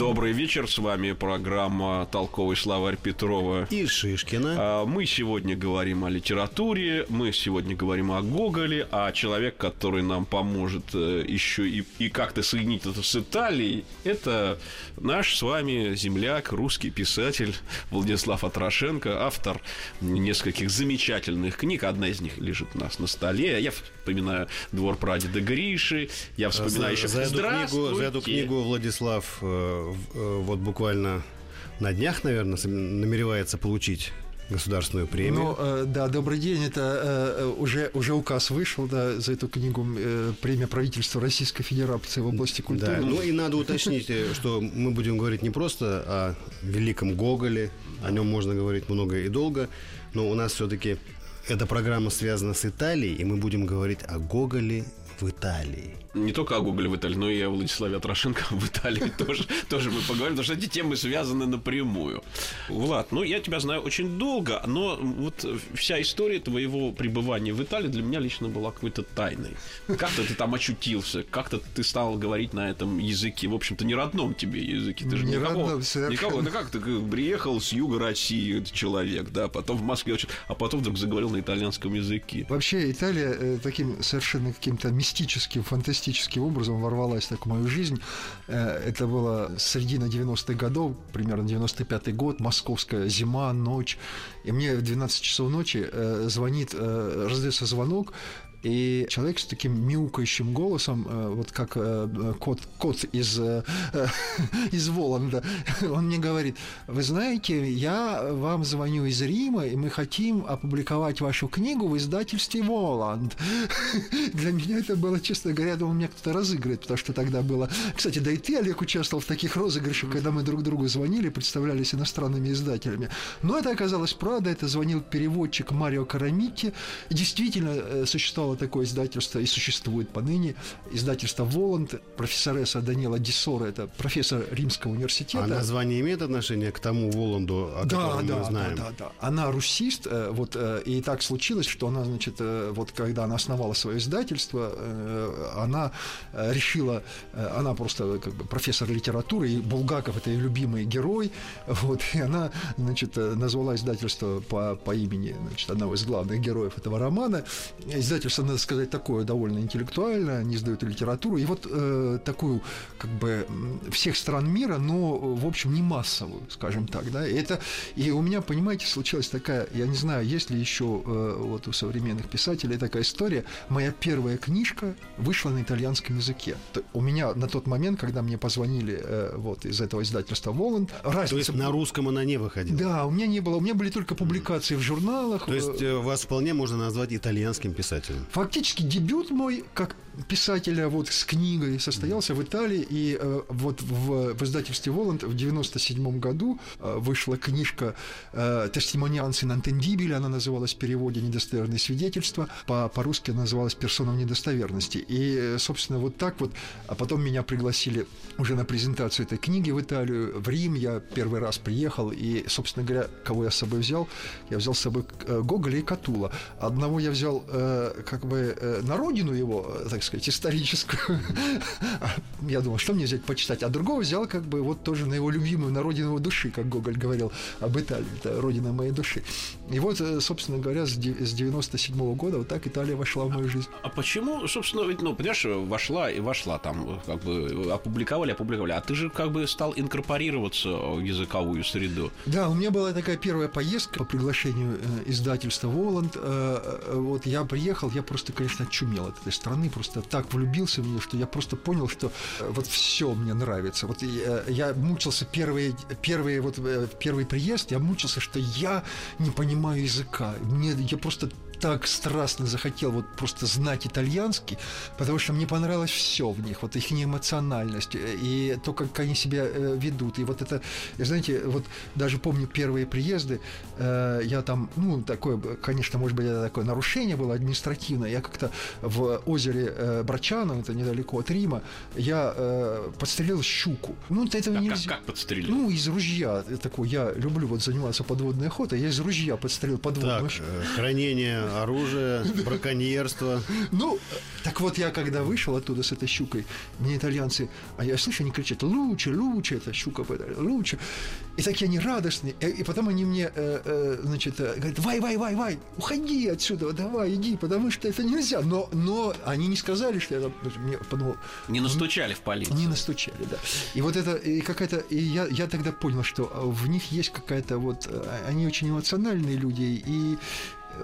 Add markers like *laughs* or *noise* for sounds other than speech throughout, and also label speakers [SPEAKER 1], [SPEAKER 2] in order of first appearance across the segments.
[SPEAKER 1] Добрый вечер, с вами программа «Толковый словарь Петрова».
[SPEAKER 2] И Шишкина.
[SPEAKER 1] А, Мы сегодня говорим о литературе, мы сегодня говорим о Гоголе, а человек, который нам поможет э, еще и, и как-то соединить это с Италией, это наш с вами земляк, русский писатель Владислав Атрошенко, автор нескольких замечательных книг. Одна из них лежит у нас на столе. Я вспоминаю «Двор прадеда Гриши», я вспоминаю еще
[SPEAKER 2] за, эту книгу, за эту книгу Владислав э, э, вот буквально на днях, наверное, намеревается получить государственную премию.
[SPEAKER 3] Ну, э, да, добрый день. Это уже, уже указ вышел, да, за эту книгу э, премия правительства Российской Федерации в области культуры.
[SPEAKER 2] Да, ну и надо уточнить, что мы будем говорить не просто о великом Гоголе, о нем можно говорить много и долго, но у нас все-таки эта программа связана с Италией, и мы будем говорить о Гоголе в Италии.
[SPEAKER 1] Не только о Гоголе в Италии, но и о Владиславе Атрошенко в Италии *laughs* тоже, тоже мы поговорим, потому что эти темы связаны напрямую. Влад, ну я тебя знаю очень долго, но вот вся история твоего пребывания в Италии для меня лично была какой-то тайной. Как-то ты там очутился, как-то ты стал говорить на этом языке, в общем-то, не родном тебе языке. Ты же
[SPEAKER 3] Не
[SPEAKER 1] никого,
[SPEAKER 3] родном совершенно.
[SPEAKER 1] никого, ну как ты приехал с юга России человек, да, потом в Москве, а потом вдруг заговорил на итальянском языке.
[SPEAKER 3] Вообще Италия э, таким совершенно каким-то мистическим, фантастическим образом ворвалась так в мою жизнь. Э, это было середина 90-х годов, примерно 95-й год, московская зима, ночь. И мне в 12 часов ночи э, звонит, э, раздается звонок, и человек с таким мяукающим голосом, э, вот как э, кот, кот из, э, *laughs* из Воланда, *laughs* он мне говорит, вы знаете, я вам звоню из Рима, и мы хотим опубликовать вашу книгу в издательстве Воланд. *laughs* Для меня это было, честно говоря, я думал, меня кто-то разыгрывает, потому что тогда было... Кстати, да и ты, Олег, участвовал в таких розыгрышах, когда мы друг другу звонили, представлялись иностранными издателями. Но это оказалось правда, это звонил переводчик Марио Карамити. Действительно, э, существовало такое издательство и существует поныне. Издательство Воланд, профессоресса Данила Диссора, это профессор Римского университета.
[SPEAKER 2] А название имеет отношение к тому Воланду, о
[SPEAKER 3] Да,
[SPEAKER 2] котором
[SPEAKER 3] да,
[SPEAKER 2] мы знаем?
[SPEAKER 3] да, да, да. Она русист, э, вот, э, и так случилось, что она, значит, э, вот когда она основала свое издательство, она решила, она просто как бы профессор литературы, и Булгаков это ее любимый герой, вот, и она, значит, назвала издательство по, по имени, значит, одного из главных героев этого романа. Издательство, надо сказать, такое довольно интеллектуальное, они издают и литературу, и вот э, такую, как бы, всех стран мира, но, в общем, не массовую, скажем так, да, и это, и у меня, понимаете, случилась такая, я не знаю, есть ли еще э, вот у современных писателей такая история, моя первая книжка вышла на итальянском языке. То- У меня на тот момент, когда мне позвонили э, вот из этого издательства Воланд,
[SPEAKER 2] То
[SPEAKER 3] разница...
[SPEAKER 2] есть на русском она не выходила?
[SPEAKER 3] Да, у меня не было, у меня были только публикации в журналах.
[SPEAKER 2] То есть э, вас вполне можно назвать итальянским писателем?
[SPEAKER 3] Фактически дебют мой как писателя вот с книгой состоялся в Италии, и э, вот в, в издательстве Воланд в 97 году э, вышла книжка э, «Тестимонианцы инантендибили», она называлась в переводе «Недостоверные свидетельства», по- по-русски она называлась «Персона в недостоверности». И, э, собственно, вот так вот, а потом меня пригласили уже на презентацию этой книги в Италию, в Рим, я первый раз приехал, и, собственно говоря, кого я с собой взял? Я взял с собой э, Гоголя и Катула. Одного я взял э, как бы э, на родину его, э, так сказать, историческую. *laughs* А Я думал, что мне взять почитать, а другого взял как бы вот тоже на его любимую, на родину его души, как Гоголь говорил об Италии, это родина моей души. И вот, э, собственно говоря, с де- с 97 года вот так Италия вошла в мою жизнь.
[SPEAKER 1] А почему, собственно, ведь, ну, понимаешь, вошла и вошла там, как бы опубликовали, опубликовали, а ты же как бы стал инкорпорироваться в языковую среду.
[SPEAKER 3] Да, у меня была такая первая поездка по приглашению э, издательства Воланд. Э, вот я приехал, я просто, конечно, очумел от этой страны, просто так влюбился в нее, что я просто понял, что э, вот все мне нравится. Вот я, я мучился первые, первые вот э, первый приезд, я мучился, что я не понимаю языка. Мне я просто так страстно захотел вот просто знать итальянский, потому что мне понравилось все в них, вот их эмоциональность э, и то, как они себя э, ведут. И вот это, знаете, вот даже помню первые приезды, э, я там, ну, такое, конечно, может быть, это такое нарушение было административное. Я как-то в озере Брачано, это недалеко от Рима, я подстрелил щуку. Ну, этого
[SPEAKER 1] как,
[SPEAKER 3] нельзя.
[SPEAKER 1] Как, как подстрелил?
[SPEAKER 3] Ну, из ружья. Такой, я люблю вот заниматься подводной охотой, я из ружья подстрелил подводную
[SPEAKER 2] так, хранение оружия, браконьерство.
[SPEAKER 3] Ну, так вот я когда вышел оттуда с этой щукой, мне итальянцы, а я слышу, они кричат, лучше, лучше, эта щука, лучше. И такие они радостные. И потом они мне, э, э, значит, э, говорят, вай, вай, вай, вай, уходи отсюда, давай, иди, потому что это нельзя. Но, но они не сказали, что я мне подумал...
[SPEAKER 1] Не настучали в полицию.
[SPEAKER 3] Не настучали, да. И вот это, и какая-то, и я, я тогда понял, что в них есть какая-то вот, они очень эмоциональные люди, и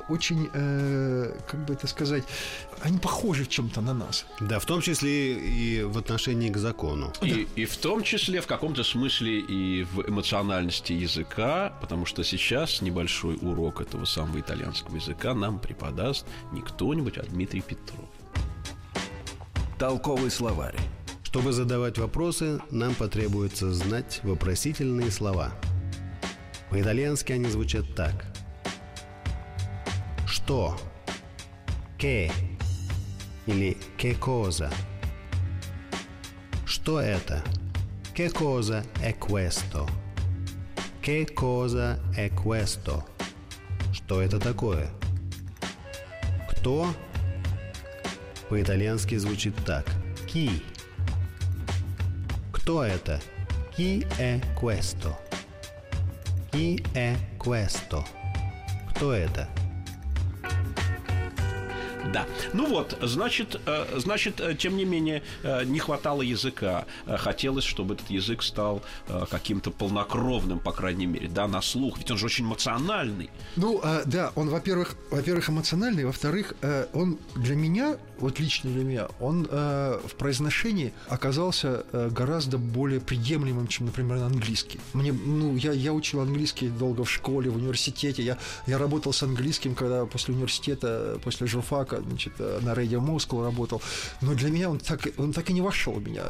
[SPEAKER 3] очень, э, как бы это сказать, они похожи в чем-то на нас.
[SPEAKER 2] Да, в том числе и в отношении к закону.
[SPEAKER 1] И, да. и в том числе в каком-то смысле и в эмоциональности языка, потому что сейчас небольшой урок этого самого итальянского языка нам преподаст не кто-нибудь, а Дмитрий Петров.
[SPEAKER 4] Толковый словарь.
[SPEAKER 2] Чтобы задавать вопросы, нам потребуется знать вопросительные слова. По-итальянски они звучат так – что, che или che cosa. Что это? Che cosa è questo? Che cosa è questo? Что это такое? Кто? По-итальянски звучит так. Chi. Кто это? Chi è questo? Chi è questo? Кто это?
[SPEAKER 1] Да. Ну вот, значит, э, значит, э, тем не менее, э, не хватало языка. Хотелось, чтобы этот язык стал каким-то полнокровным, по крайней мере, да, на слух. Ведь он же очень эмоциональный.
[SPEAKER 3] Ну, да, он, во-первых, во-первых, эмоциональный, во-вторых, он для меня, вот лично для меня, он в произношении оказался гораздо более приемлемым, чем, например, английский. Мне, ну, я, я учил английский долго в школе, в университете. Я, я работал с английским, когда после университета, после журфака значит, э, на Radio Moscow работал. Но для меня он так, он так и не вошел в меня.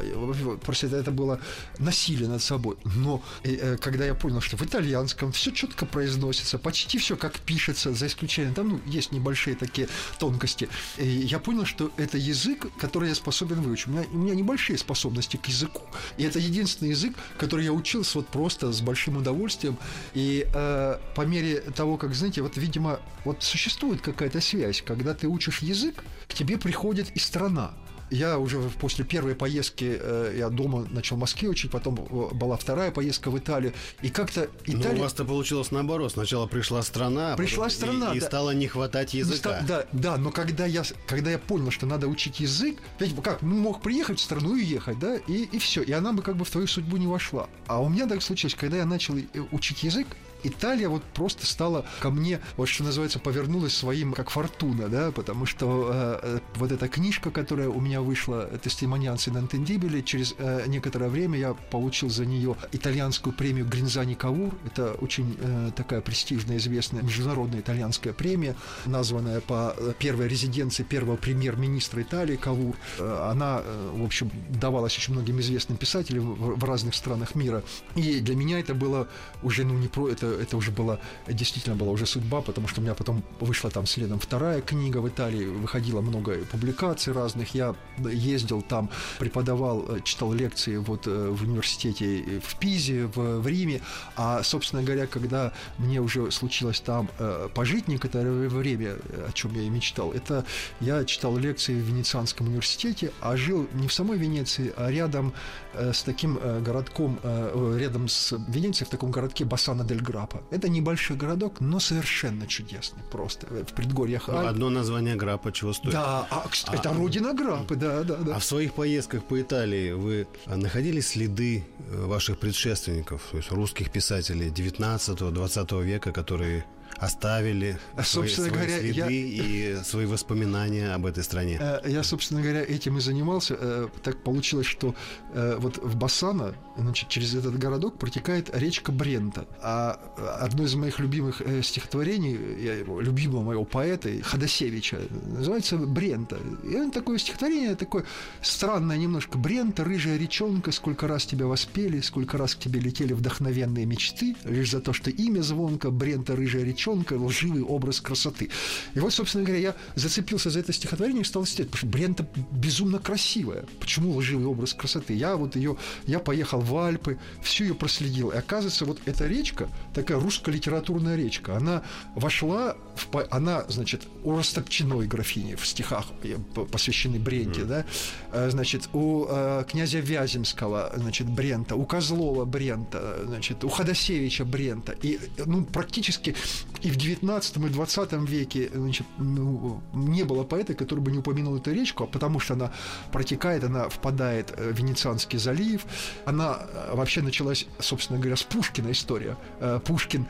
[SPEAKER 3] Просто это, это было насилие над собой. Но э, когда я понял, что в итальянском все четко произносится, почти все как пишется, за исключением, там ну, есть небольшие такие тонкости. И я понял, что это язык, который я способен выучить. У меня, у меня небольшие способности к языку. И это единственный язык, который я учился вот просто с большим удовольствием. И э, по мере того, как, знаете, вот, видимо, вот существует какая-то связь, когда ты учишь язык, к тебе приходит и страна. Я уже после первой поездки, э, я дома начал в Москве учить, потом была вторая поездка в Италию, и как-то Италия...
[SPEAKER 2] Но у вас-то получилось наоборот. Сначала пришла страна,
[SPEAKER 3] а пришла страна,
[SPEAKER 2] и, да. и стало не хватать языка.
[SPEAKER 3] Да, да, но когда я, когда я понял, что надо учить язык, ведь как, ну, мог приехать в страну и ехать, да, и, и все, и она бы как бы в твою судьбу не вошла. А у меня так случилось, когда я начал э, учить язык, Италия вот просто стала ко мне, вот что называется, повернулась своим как фортуна, да, потому что э, э вот эта книжка, которая у меня вышла, «Тестимонианцы Нантендибели», через э, некоторое время я получил за нее итальянскую премию Гринзани Каур. Это очень э, такая престижная, известная международная итальянская премия, названная по э, первой резиденции первого премьер-министра Италии Каур. Э, она, э, в общем, давалась очень многим известным писателям в, в разных странах мира. И для меня это было уже, ну, не про это это, это уже была, действительно была уже судьба, потому что у меня потом вышла там следом вторая книга в Италии, выходило много публикаций разных, я ездил там, преподавал, э, читал лекции вот э, в университете в Пизе, в, в Риме, а, собственно говоря, когда мне уже случилось там э, пожить некоторое время, о чем я и мечтал, это я читал лекции в Венецианском университете, а жил не в самой Венеции, а рядом с таким городком, рядом с Венецией, в таком городке Бассана дель Грапа. Это небольшой городок, но совершенно чудесный, просто в предгорьях
[SPEAKER 2] ну, Одно название Грапа чего стоит.
[SPEAKER 3] Да, а, а, это родина Грапы, да, да, да.
[SPEAKER 2] А в своих поездках по Италии вы находили следы э, ваших предшественников, то есть русских писателей 19-20 века, которые оставили
[SPEAKER 3] А,
[SPEAKER 2] свои,
[SPEAKER 3] собственно
[SPEAKER 2] свои
[SPEAKER 3] говоря,
[SPEAKER 2] следы
[SPEAKER 3] я-
[SPEAKER 2] и свои воспоминания об этой стране.
[SPEAKER 3] Э, Я, собственно говоря, этим и занимался. Э, Так получилось, что э, вот в Бассана, значит, через этот городок протекает речка Брента. А одно из моих любимых стихотворений, я его- любимого моего поэта Ходосевича, называется «Брента». И он такое стихотворение, такое странное немножко. «Брента, рыжая речонка, сколько раз тебя воспели, сколько раз к тебе летели вдохновенные мечты, лишь за то, что имя звонко, Брента, рыжая речонка, лживый образ красоты». И вот, собственно говоря, я зацепился за это стихотворение и стал читать, потому что Брента безумно красивая. Почему лживый образ красоты? Я вот ее, я поехал в Альпы, всю ее проследил. И оказывается, вот эта речка, такая русско-литературная речка, она вошла, в, она, значит, у Растопчиной графини в стихах э, посвящены Бренте, да, Э, значит, у э, князя Вяземского, значит, Брента, у Козлова Брента, значит, у Ходосевича Брента. И, э, ну, практически и в 19 и 20 веке, значит, ну, не было поэта, который бы не упомянул эту речку, а потому что она протекает, она впадает э, в Венецианский залив. Она э, вообще началась, собственно говоря, с Пушкина история. Э, Пушкин,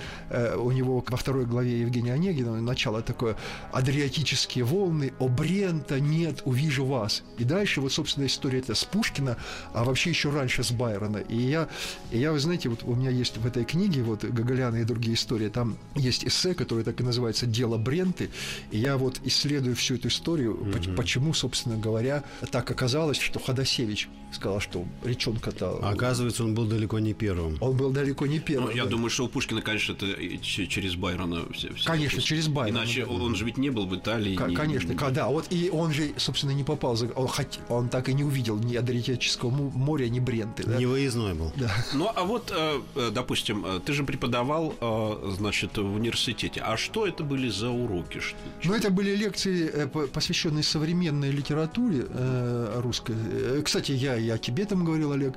[SPEAKER 3] у него во второй главе Евгения Онегина начало такое «Адриатические волны, о Брента нет, увижу вас». И дальше вот, собственно, история это с Пушкина, а вообще еще раньше с Байрона. И я, и я, вы знаете, вот у меня есть в этой книге вот Гоголяна и другие истории, там есть эссе, которое так и называется «Дело Бренты», и я вот исследую всю эту историю, поч- почему, собственно говоря, так оказалось, что Ходосевич сказал, что речонка-то...
[SPEAKER 2] А Оказывается, он был далеко не первым.
[SPEAKER 3] Он был далеко не первым.
[SPEAKER 1] Ну, я
[SPEAKER 3] да.
[SPEAKER 1] думаю, что у Пушкина, конечно, это через Байрона все. все
[SPEAKER 3] Конечно,
[SPEAKER 1] записки.
[SPEAKER 3] через Байрона,
[SPEAKER 1] Иначе
[SPEAKER 3] да.
[SPEAKER 1] он же ведь не был в Италии.
[SPEAKER 3] К-
[SPEAKER 1] не-
[SPEAKER 3] Конечно,
[SPEAKER 1] не-
[SPEAKER 3] ка- да, вот и он же, собственно, не попал за, он, хот- он так и не увидел ни Адриатического моря, ни Бренты, да?
[SPEAKER 2] Не выездной был.
[SPEAKER 1] Ну, а вот, э, э, допустим, э, ты же преподавал, значит, в университете. А что это были за уроки? Что-
[SPEAKER 3] Ну, это были лекции, э, по- посвященные современной литературе э, русской. Э, Кстати, я, я о тебе там говорил, Олег,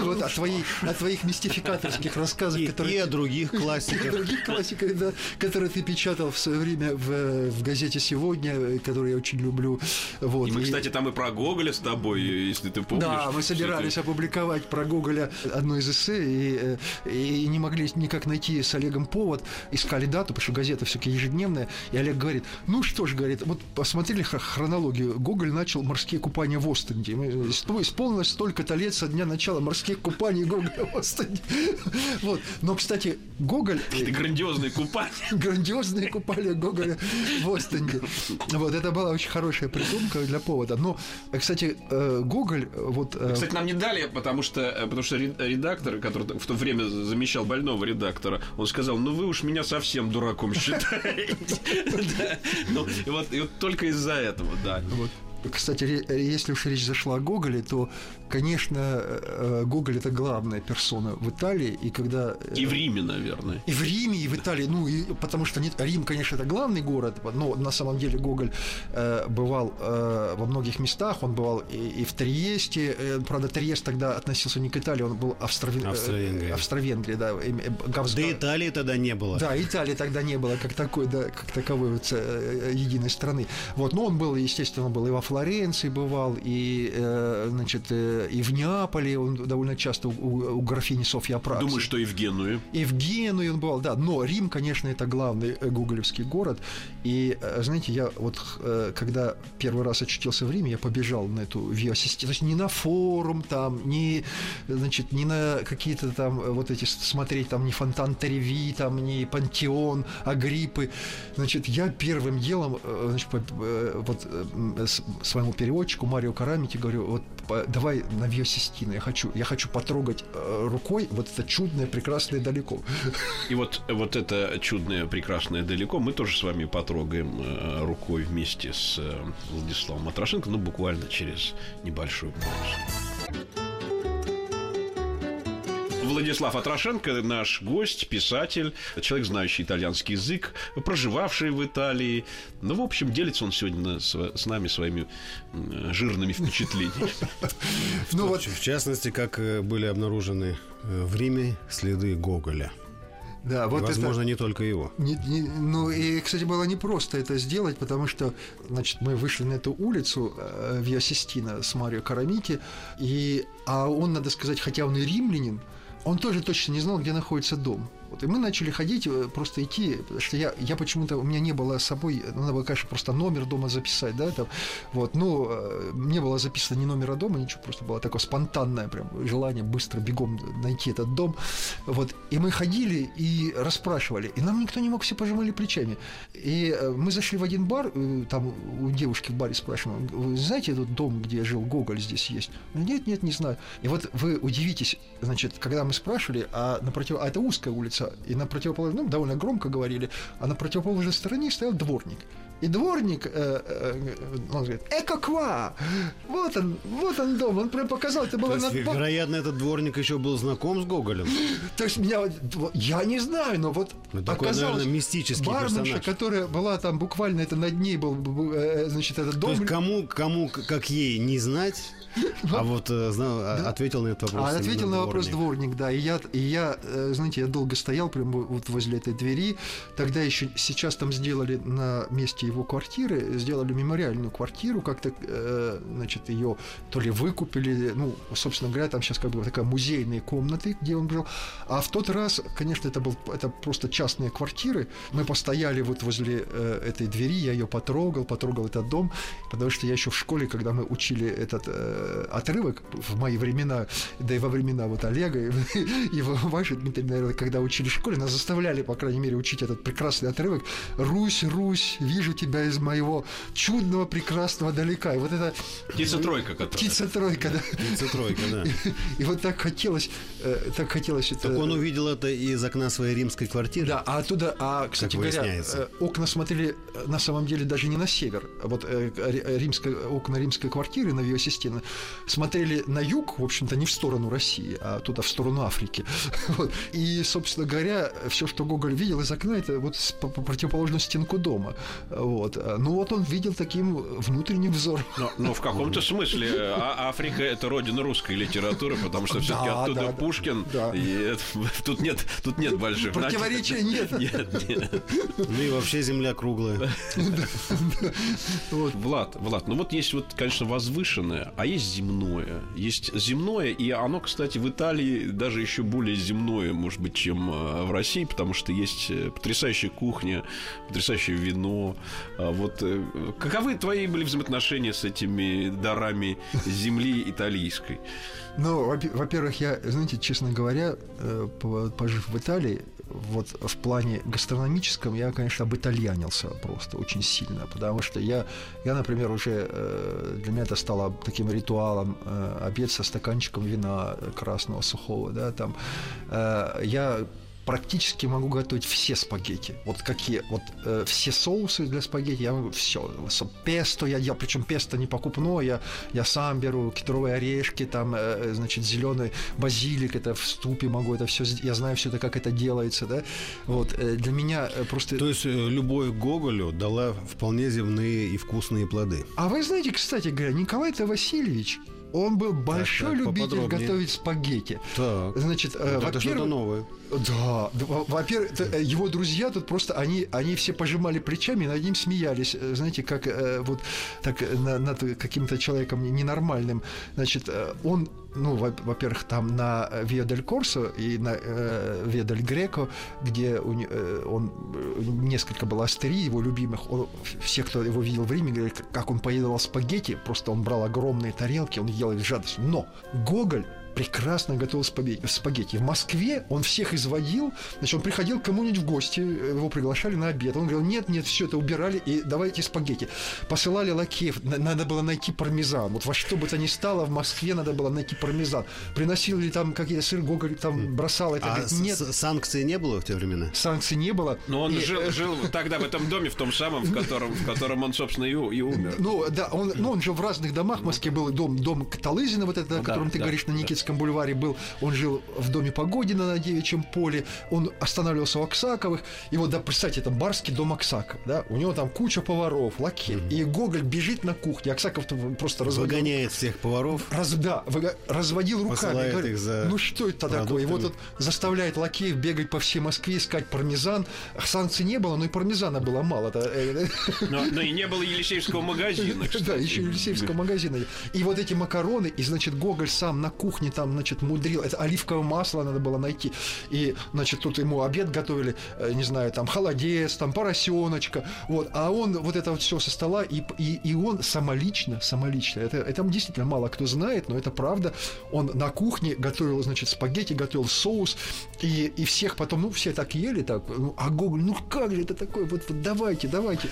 [SPEAKER 3] вот о, твоей, о твоих мистификаторских рассказах,
[SPEAKER 2] И,
[SPEAKER 3] которые...
[SPEAKER 2] и о других *laughs*
[SPEAKER 3] И
[SPEAKER 2] классиках.
[SPEAKER 3] других классиках, да, которые ты печатал в свое время в, в газете «Сегодня», которую я очень люблю. Вот.
[SPEAKER 1] И мы,
[SPEAKER 3] И-
[SPEAKER 1] кстати, там и про Гоголя с тобой, если ты помнишь.
[SPEAKER 3] Да, мы собирались опубликовать про Гоголя одно из эссе и, и не могли никак найти с Олегом повод, искали дату, потому что газета все-таки ежедневная, и Олег говорит, ну что ж, говорит, вот посмотрели хронологию, Гоголь начал морские купания в Остенде, исполнилось столько-то лет со дня начала морских купаний Гоголя в Остенде. *laughs* Вот. Но, кстати, Гоголь... *laughs*
[SPEAKER 1] Это грандиозные купания. *laughs*
[SPEAKER 3] Грандиозные купали Гоголя в Остенде. Вот, это была очень хорошая придумка для повода. Но, кстати, э, Гоголь, э, вот... э,
[SPEAKER 1] Кстати, нам не дали, потому что, потому что ре- редактор, который в то время замещал больного редактора, он сказал, ну вы уж меня совсем дураком считаете. *laughs* Ну, вот только из-за этого, да.
[SPEAKER 3] Кстати, ре- если уж речь зашла о Гоголе, то, конечно, э, Гоголь это главная персона в Италии, и когда э,
[SPEAKER 1] И в Риме, наверное.
[SPEAKER 3] и в Риме, и в Италии, ну, и, потому что нет, Рим, конечно, это главный город, но на самом деле Гоголь э, бывал э, во многих местах, он бывал и, и в Триесте, э, правда, Триест тогда относился не к Италии, он был Австро-Вен- э,
[SPEAKER 2] Австро-Венгрия.
[SPEAKER 3] Австро-Венгрия, да, э, э, Габс-
[SPEAKER 2] Да и Италии тогда не было.
[SPEAKER 3] да, Италии тогда не было как такой, да, как таковой вот э, единой страны. Вот, но он был, естественно, он был и во Флоренции бывал, и, э, значит, э, и в Неаполе, он довольно часто у, у графини Софьи Апраксии.
[SPEAKER 1] Думаю, что и в Генуе.
[SPEAKER 3] И в Генуе он бывал, да. Но Рим, конечно, это главный э, гоголевский город. И, знаете, я вот, когда первый раз очутился в Риме, я побежал на эту виа-систему. То есть не на форум там, не, значит, не на какие-то там вот эти смотреть там не фонтан Треви, там не пантеон, Агриппы. Значит, я первым делом, значит, вот своему переводчику Марио Карамити говорю, вот давай на Виа Систина, я хочу, я хочу потрогать э, рукой вот это чудное, прекрасное далеко.
[SPEAKER 1] И вот, вот это чудное, прекрасное далеко мы тоже с вами потрогаем э, рукой вместе с э, Владиславом Матрошенко, ну, буквально через небольшую паузу. Владислав Атрошенко, наш гость, писатель, человек, знающий итальянский язык, проживавший в Италии. Ну, в общем, делится он сегодня с, с нами своими жирными впечатлениями. *laughs*
[SPEAKER 3] Ну вот,
[SPEAKER 2] В частности, как э, были обнаружены э, в Риме следы Гоголя.
[SPEAKER 3] да, вот
[SPEAKER 2] Возможно,
[SPEAKER 3] это...
[SPEAKER 2] не только его.
[SPEAKER 3] Не- не- ну и, кстати, было непросто это сделать, потому что, значит, мы вышли на эту улицу э, Виа Систина с Марио Карамити, и, а он, надо сказать, хотя он и римлянин, он тоже точно не знал, где находится дом. Вот. И мы начали ходить, э, просто идти, потому что я, я почему-то, у меня не было с собой, ну, надо было, конечно, просто номер дома записать, да, там, вот, ну, э, не было записано ни номера дома, ничего, просто было такое спонтанное прям желание быстро бегом найти этот дом, вот, и мы ходили и расспрашивали, и нам никто не мог, все пожимали плечами, и э, мы зашли в один бар, там у девушки в баре спрашиваем, вы знаете этот дом, где жил Гоголь здесь есть? Нет, нет, не знаю. И вот вы удивитесь, значит, когда мы спрашивали, а на против... а это узкая улица, и на противоположном, ну, довольно громко говорили, а на противоположной стороне стоял дворник. И дворник, э, э, он говорит, эко-ква! Вот он, вот он дом, он прям показал, это было...
[SPEAKER 2] То есть, над... вероятно, этот дворник еще был знаком с Гоголем. *laughs*
[SPEAKER 3] То есть меня, я не знаю, но вот
[SPEAKER 2] ну, такой, наверное, мистический
[SPEAKER 3] барменша,
[SPEAKER 2] персонаж.
[SPEAKER 3] которая была там буквально, это над ней был, э, значит, этот дом.
[SPEAKER 2] То есть кому, кому, как ей, не знать, а вот э, знал, а, да. ответил на этот вопрос.
[SPEAKER 3] А ответил на вопрос дворник, да. И я, и я, э, знаете, я долго стоял прямо вот возле этой двери. Тогда еще сейчас там сделали на месте его квартиры, сделали мемориальную квартиру, как-то, э, значит, ее то ли выкупили, ну, собственно говоря, там сейчас как бы такая музейные комнаты, где он жил. А в тот раз, конечно, это был это просто частные квартиры. Мы постояли вот возле этой двери, я ее потрогал, потрогал этот дом, потому что я еще в школе, когда мы учили этот э, Э, отрывок в мои времена, да и во времена вот Олега и, *laughs* и ваши, Дмитрий, наверное, когда учили в школе, нас заставляли, по крайней мере, учить этот прекрасный отрывок «Русь, Русь, вижу тебя из моего чудного, прекрасного далека». И вот это...
[SPEAKER 1] Птица-тройка, которая.
[SPEAKER 3] Птица-тройка, да.
[SPEAKER 2] Птица-тройка, да.
[SPEAKER 3] И, *laughs* и вот так хотелось, э, так хотелось это...
[SPEAKER 2] Так он увидел это из окна своей римской квартиры?
[SPEAKER 3] Да, а оттуда, а, кстати говоря, э, окна смотрели на самом деле даже не на север. Вот римская, окна римской квартиры на Виосистина смотрели на юг, в общем-то, не в сторону России, а туда, в сторону Африки. *laughs* Вот. И, собственно говоря, все, что Гоголь видел из окна, это вот по, по противоположную стенку дома. Вот. Ну вот он видел таким внутренним взором.
[SPEAKER 1] Но, но в каком-то смысле а Африка – это родина русской литературы, потому что все-таки да, оттуда да, Пушкин, да. и это, тут, нет, тут нет больших...
[SPEAKER 3] Противоречия нет.
[SPEAKER 1] Нет, нет.
[SPEAKER 2] Ну и вообще земля круглая. *laughs*
[SPEAKER 1] Влад, Влад, ну вот есть вот, конечно, возвышенное, а есть земное. Есть земное, и оно, кстати, в Италии даже еще более земное, может быть, чем э, в России, потому что есть э, потрясающая кухня, потрясающее вино. А вот э, каковы твои были взаимоотношения с этими дарами земли итальянской?
[SPEAKER 3] Ну, во-первых, я, знаете, честно говоря, пожив в Италии, вот в плане гастрономическом я, конечно, обитальянился просто очень сильно, потому что я, я например, уже э, для меня это стало таким ритуалом э, обед со стаканчиком вина красного сухого, да, там. Э, я практически могу готовить все спагетти. Вот какие, вот э, все соусы для спагетти, я могу все. Песто, я, я причем песто не покупное, я, я сам беру кедровые орешки, там, э, значит, зеленый базилик, это в ступе могу это все, я знаю все это, как это делается, да. Вот, э, для меня э, просто...
[SPEAKER 2] То есть э, любовь к Гоголю дала вполне земные и вкусные плоды.
[SPEAKER 3] А вы знаете, кстати говоря, Николай-то Васильевич, он был большой так, так, любитель готовить спагетти.
[SPEAKER 2] Так.
[SPEAKER 3] Значит, э,
[SPEAKER 2] это что-то новое.
[SPEAKER 3] Да, во-первых, э, его друзья тут просто они, они все пожимали плечами, над ним смеялись, э, знаете, как э, вот так над каким-то человеком ненормальным. Значит, он ну, во-первых, там на Виа дель Корсо и на э, Виа дель Греко, где у, э, он несколько было астерий его любимых, он, все, кто его видел в Риме, говорят, как он поедал спагетти, просто он брал огромные тарелки, он ел их жадностью. Но Гоголь прекрасно готовил спагетти. В Москве он всех изводил, значит, он приходил к кому-нибудь в гости, его приглашали на обед. Он говорил, нет, нет, все это убирали и давайте спагетти. Посылали лакеев, надо было найти пармезан. Вот во что бы то ни стало, в Москве надо было найти пармезан. Приносили там какие-то сыр, Гоголь там бросал это.
[SPEAKER 2] А говорит, нет. санкций не было в те времена?
[SPEAKER 3] Санкций не было.
[SPEAKER 1] Но он и, жил, э, жил тогда в этом доме, в том самом, в котором, в котором он, собственно, и, и умер.
[SPEAKER 3] Ну, да, он, ну, он жил в разных домах. В Москве был дом, дом Каталызина, вот это, о котором да, ты да, говоришь, на Никитском Невском бульваре был, он жил в доме Погодина на Девичьем поле, он останавливался у Аксаковых, и вот, да, представьте, это барский дом Аксаков, да, у него там куча поваров, лакеев, mm-hmm. и Гоголь бежит на кухне, Аксаков просто
[SPEAKER 2] разводил... Выгоняет всех поваров.
[SPEAKER 3] Раз, да, выго... разводил руками, говорит, их за ну что это продуктами. такое, и вот тут заставляет лакеев бегать по всей Москве, искать пармезан, санкций не было, но и пармезана было мало.
[SPEAKER 1] Но, но и не было Елисеевского магазина, *laughs*
[SPEAKER 3] Да, еще Елисеевского магазина. И вот эти макароны, и, значит, Гоголь сам на кухне там, значит, мудрил. Это оливковое масло надо было найти. И, значит, тут ему обед готовили, э, не знаю, там, холодец, там, поросеночка. Вот. А он вот это вот все со стола, и, и, и он самолично, самолично, это, это действительно мало кто знает, но это правда, он на кухне готовил, значит, спагетти, готовил соус, и, и всех потом, ну, все так ели, так, ну, а Гоголь, ну, как же это такое, вот, вот давайте, давайте.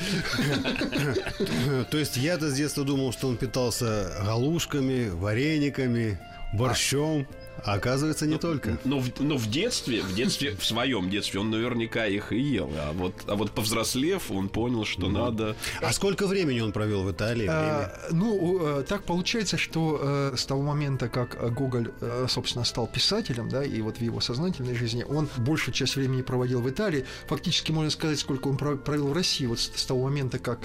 [SPEAKER 2] То есть я-то с детства думал, что он питался галушками, варениками, борщом. А оказывается, не только.
[SPEAKER 1] Но в, но в детстве, в детстве, в своем детстве он наверняка их и ел. А вот, а вот повзрослев, он понял, что надо.
[SPEAKER 2] А сколько времени он провел в Италии?
[SPEAKER 3] А, ну, э, так получается, что э, с того момента, как Гоголь, э, собственно, стал писателем, да, и вот в его сознательной жизни, он большую часть времени проводил в Италии. Фактически можно сказать, сколько он провел в России. Вот с того момента, как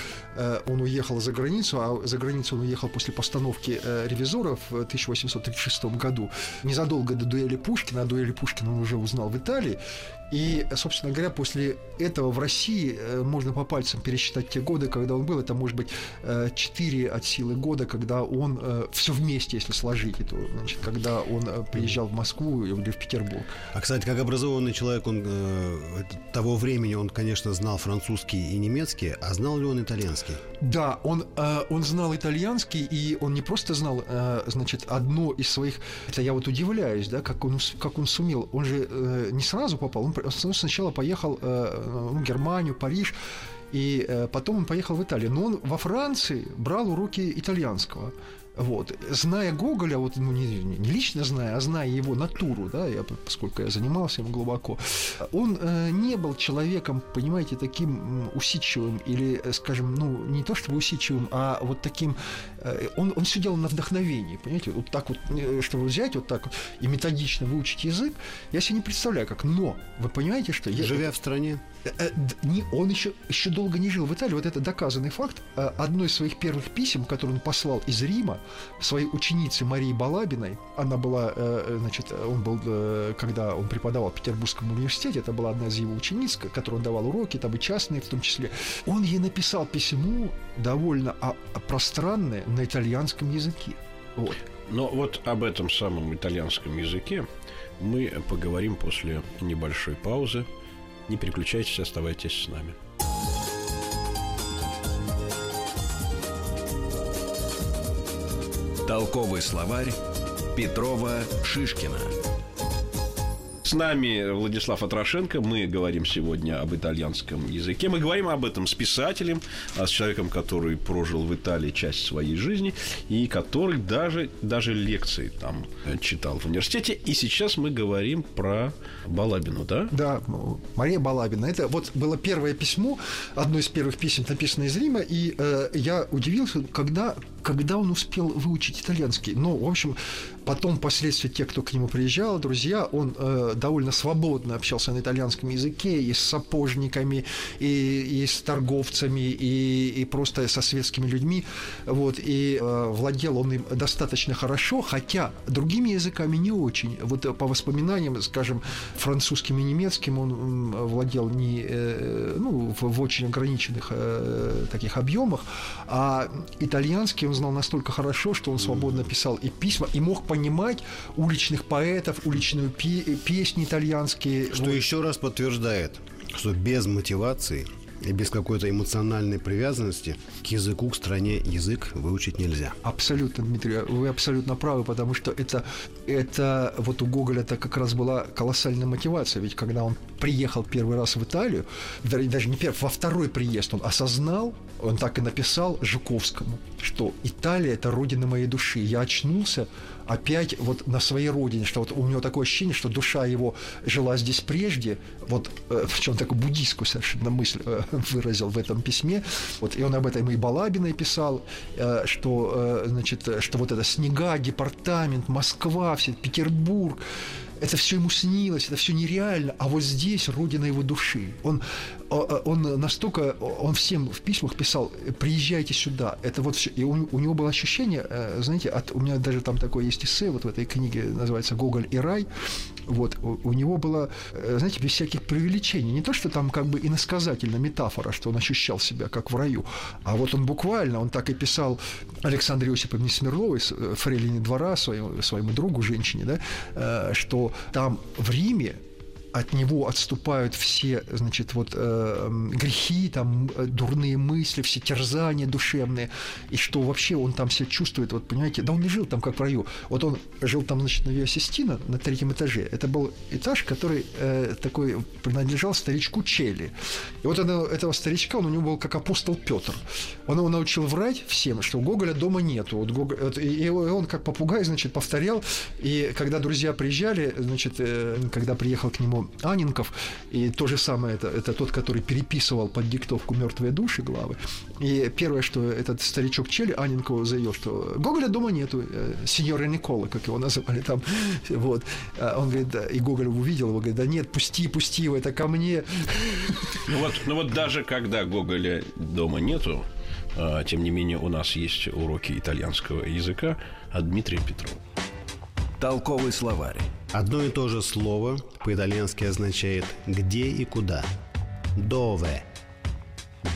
[SPEAKER 3] он уехал за границу, а за границу он уехал после постановки «Ревизоров» в 1836 году. Не незадолго до дуэли Пушкина, о дуэли Пушкина он уже узнал в Италии, и, собственно говоря, после этого в России э, можно по пальцам пересчитать те годы, когда он был. Это может быть 4 э, от силы года, когда он э, все вместе, если сложить, это, значит, когда он приезжал в Москву или в Петербург.
[SPEAKER 2] А, кстати, как образованный человек он, того времени, он, конечно, знал французский и немецкий, а знал ли он итальянский?
[SPEAKER 3] Да, он, он знал итальянский, и он не просто знал, значит, одно из своих... Это я вот удивляюсь, да, как он, как он сумел. Он же не сразу попал, он сначала поехал э, в Германию, Париж, и э, потом он поехал в Италию. Но он во Франции брал уроки итальянского. Вот. Зная Гоголя, вот, ну, не, не лично зная, а зная его натуру, да, я, поскольку я занимался им глубоко, он э, не был человеком, понимаете, таким усидчивым или, э, скажем, ну, не то чтобы усидчивым, а вот таким, э, он, он все делал на вдохновении, понимаете, вот так вот, э, чтобы взять вот так вот и методично выучить язык, я себе не представляю как, но вы понимаете, что... Я,
[SPEAKER 2] Живя в стране?
[SPEAKER 3] Э, э, не, он еще, еще долго не жил в Италии, вот это доказанный факт. Одно из своих первых писем, которое он послал из Рима, своей ученице Марии Балабиной. Она была, э, э, значит, он был, э, когда он преподавал в Петербургском университете, это была одна из его учениц, которой он давал уроки, там и частные в том числе. Он ей написал письмо довольно а, пространное на итальянском языке. Вот.
[SPEAKER 1] Но вот об этом самом итальянском языке мы поговорим после небольшой паузы. Не переключайтесь, оставайтесь с нами.
[SPEAKER 4] Толковый словарь Петрова Шишкина.
[SPEAKER 1] С нами Владислав Атрошенко. Мы говорим сегодня об итальянском языке. Мы говорим об этом с писателем, а с человеком, который прожил в Италии часть своей жизни и который даже, даже лекции там читал в университете. И сейчас мы говорим про Балабину, да?
[SPEAKER 3] Да, Мария Балабина. Это вот было первое письмо, одно из первых писем, написанное из Рима, и э, я удивился, когда, когда он успел выучить итальянский. Ну, в общем, потом, впоследствии, те, кто к нему приезжал, друзья, он э, довольно свободно общался на итальянском языке и с сапожниками, и, и с торговцами, и, и просто со светскими людьми. Вот, и э, владел он им достаточно хорошо, хотя другими языками не очень. Вот э, по воспоминаниям, скажем, французским и немецким он владел не, э, ну, в, в очень ограниченных э, таких объемах, а итальянский он знал настолько хорошо, что он свободно писал и письма, и мог понимать уличных поэтов, уличную песню, песни итальянские.
[SPEAKER 2] Что вот. еще раз подтверждает, что без мотивации и без какой-то эмоциональной привязанности к языку, к стране язык выучить нельзя.
[SPEAKER 3] Абсолютно, Дмитрий, вы абсолютно правы, потому что это, это вот у Гоголя это как раз была колоссальная мотивация, ведь когда он приехал первый раз в Италию, даже не первый, во второй приезд он осознал, он так и написал Жуковскому, что Италия – это родина моей души. Я очнулся опять вот на своей родине, что вот у него такое ощущение, что душа его жила здесь прежде, вот э, *laughs* в чем такую буддийскую совершенно мысль э, *laughs* выразил в этом письме, вот и он об этом и Балабиной писал, э, что, значит, что вот это снега, департамент, Москва, все, Петербург, это все ему снилось, это все нереально, а вот здесь родина его души. Он он настолько, он всем в письмах писал, приезжайте сюда. Это вот все. И у, у него было ощущение, знаете, от, у меня даже там такое есть эссе, вот в этой книге называется «Гоголь и рай». Вот, у, у него было, знаете, без всяких преувеличений. Не то, что там как бы иносказательно метафора, что он ощущал себя как в раю, а вот он буквально, он так и писал Александре Осиповне Смерловой, фрейлине двора, своему, своему другу, женщине, да, что там в Риме от него отступают все, значит, вот э, грехи, там, э, дурные мысли, все терзания душевные, и что вообще он там себя чувствует, вот, понимаете, да он не жил там как в раю, вот он жил там, значит, на Виасистина, на третьем этаже, это был этаж, который э, такой принадлежал старичку Чели, и вот он, этого старичка, он у него был как апостол Петр, он его научил врать всем, что Гоголя дома нету, вот Гоголь, и он как попугай, значит, повторял, и когда друзья приезжали, значит, э, когда приехал к нему Анинков, и то же самое, это, это тот, который переписывал под диктовку «Мертвые души» главы. И первое, что этот старичок Чели Анинкову заявил, что Гоголя дома нету, э, сеньора Никола, как его называли там, *laughs* вот. А он говорит, да, и Гоголь увидел его, говорит, да нет, пусти, пусти его, это ко мне.
[SPEAKER 1] Ну вот, ну вот даже когда Гоголя дома нету, а, тем не менее у нас есть уроки итальянского языка от Дмитрия Петрова.
[SPEAKER 4] Толковый словарь.
[SPEAKER 2] Одно и то же слово по-итальянски означает «где и куда». «Дове».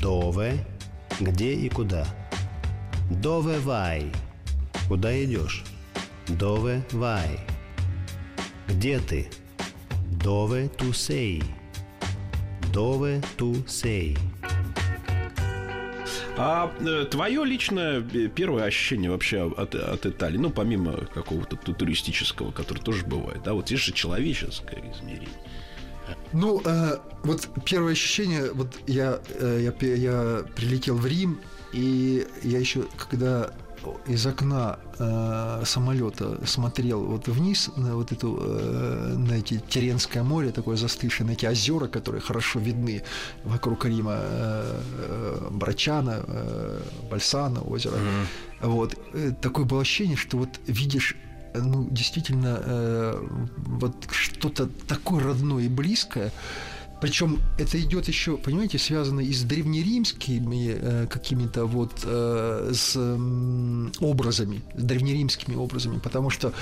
[SPEAKER 2] «Дове» – «где и куда». «Дове вай» – «куда идешь». «Дове вай». «Где ты?» «Дове ту сей». «Дове ту сей».
[SPEAKER 1] А э, твое личное э, первое ощущение вообще от, от Италии, ну, помимо какого-то туристического, который тоже бывает, да, вот есть же человеческое измерение.
[SPEAKER 3] Ну, э, вот первое ощущение, вот я, э, я, я прилетел в Рим, и я еще, когда из окна э, самолета смотрел вот вниз на вот эту э, на эти Теренское море такое застывшее, на эти озера, которые хорошо видны вокруг Рима, э, э, Брачана, э, Бальсана озеро. Mm-hmm. Вот э, такое было ощущение, что вот видишь ну действительно э, вот что-то такое родное и близкое. Причем это идет еще, понимаете, связано и с древнеримскими э, какими-то вот э, с э, образами, с древнеримскими образами, потому что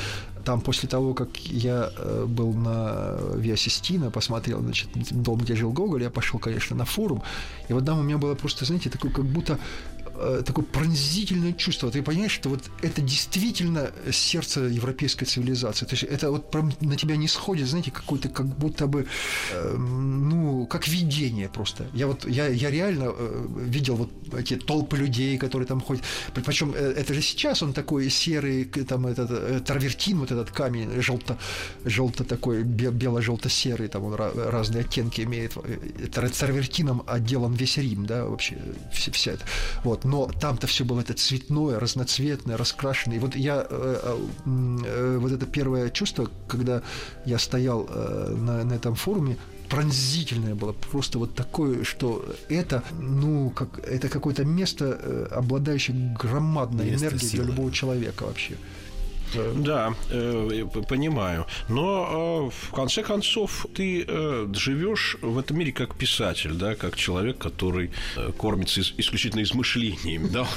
[SPEAKER 3] там после того, как я э, был на Виасистина, посмотрел, значит, дом, где жил Гоголь, я пошел, конечно, на форум, и вот там у меня было просто, знаете, такое, как будто Э, такое пронзительное чувство. Ты понимаешь, что вот это действительно сердце европейской цивилизации. То есть это вот прям на тебя не сходит, знаете, какой-то как будто бы, э, ну, как видение просто. Я вот, я, я реально э, видел вот эти толпы людей, которые там ходят. Причем э, это же сейчас он такой серый, там этот э, тарвертин, вот этот камень, желто, желто такой, бело-желто-серый, там он разные оттенки имеет. Тарвертином отделан весь Рим, да, вообще вся, вся это. Вот но там-то все было это цветное, разноцветное, раскрашенное. И вот я, э, э, э, вот это первое чувство, когда я стоял на, на этом форуме, пронзительное было, просто вот такое, что это, ну, как, это какое-то место, обладающее громадной место энергией силы. для любого человека вообще.
[SPEAKER 1] Да, э, понимаю. Но э, в конце концов ты э, живешь в этом мире как писатель, да, как человек, который э, кормится исключительно измышлениями, *laughs* да.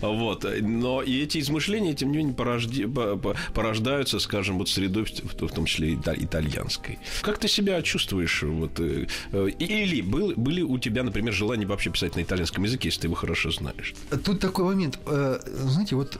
[SPEAKER 1] Вот. Но и эти измышления, тем не менее, порождаются, скажем, вот средой, в том числе итальянской. Как ты себя чувствуешь? Вот, э, э, или был, были у тебя, например, желание вообще писать на итальянском языке, если ты его хорошо знаешь?
[SPEAKER 3] Тут такой момент. Э, знаете, вот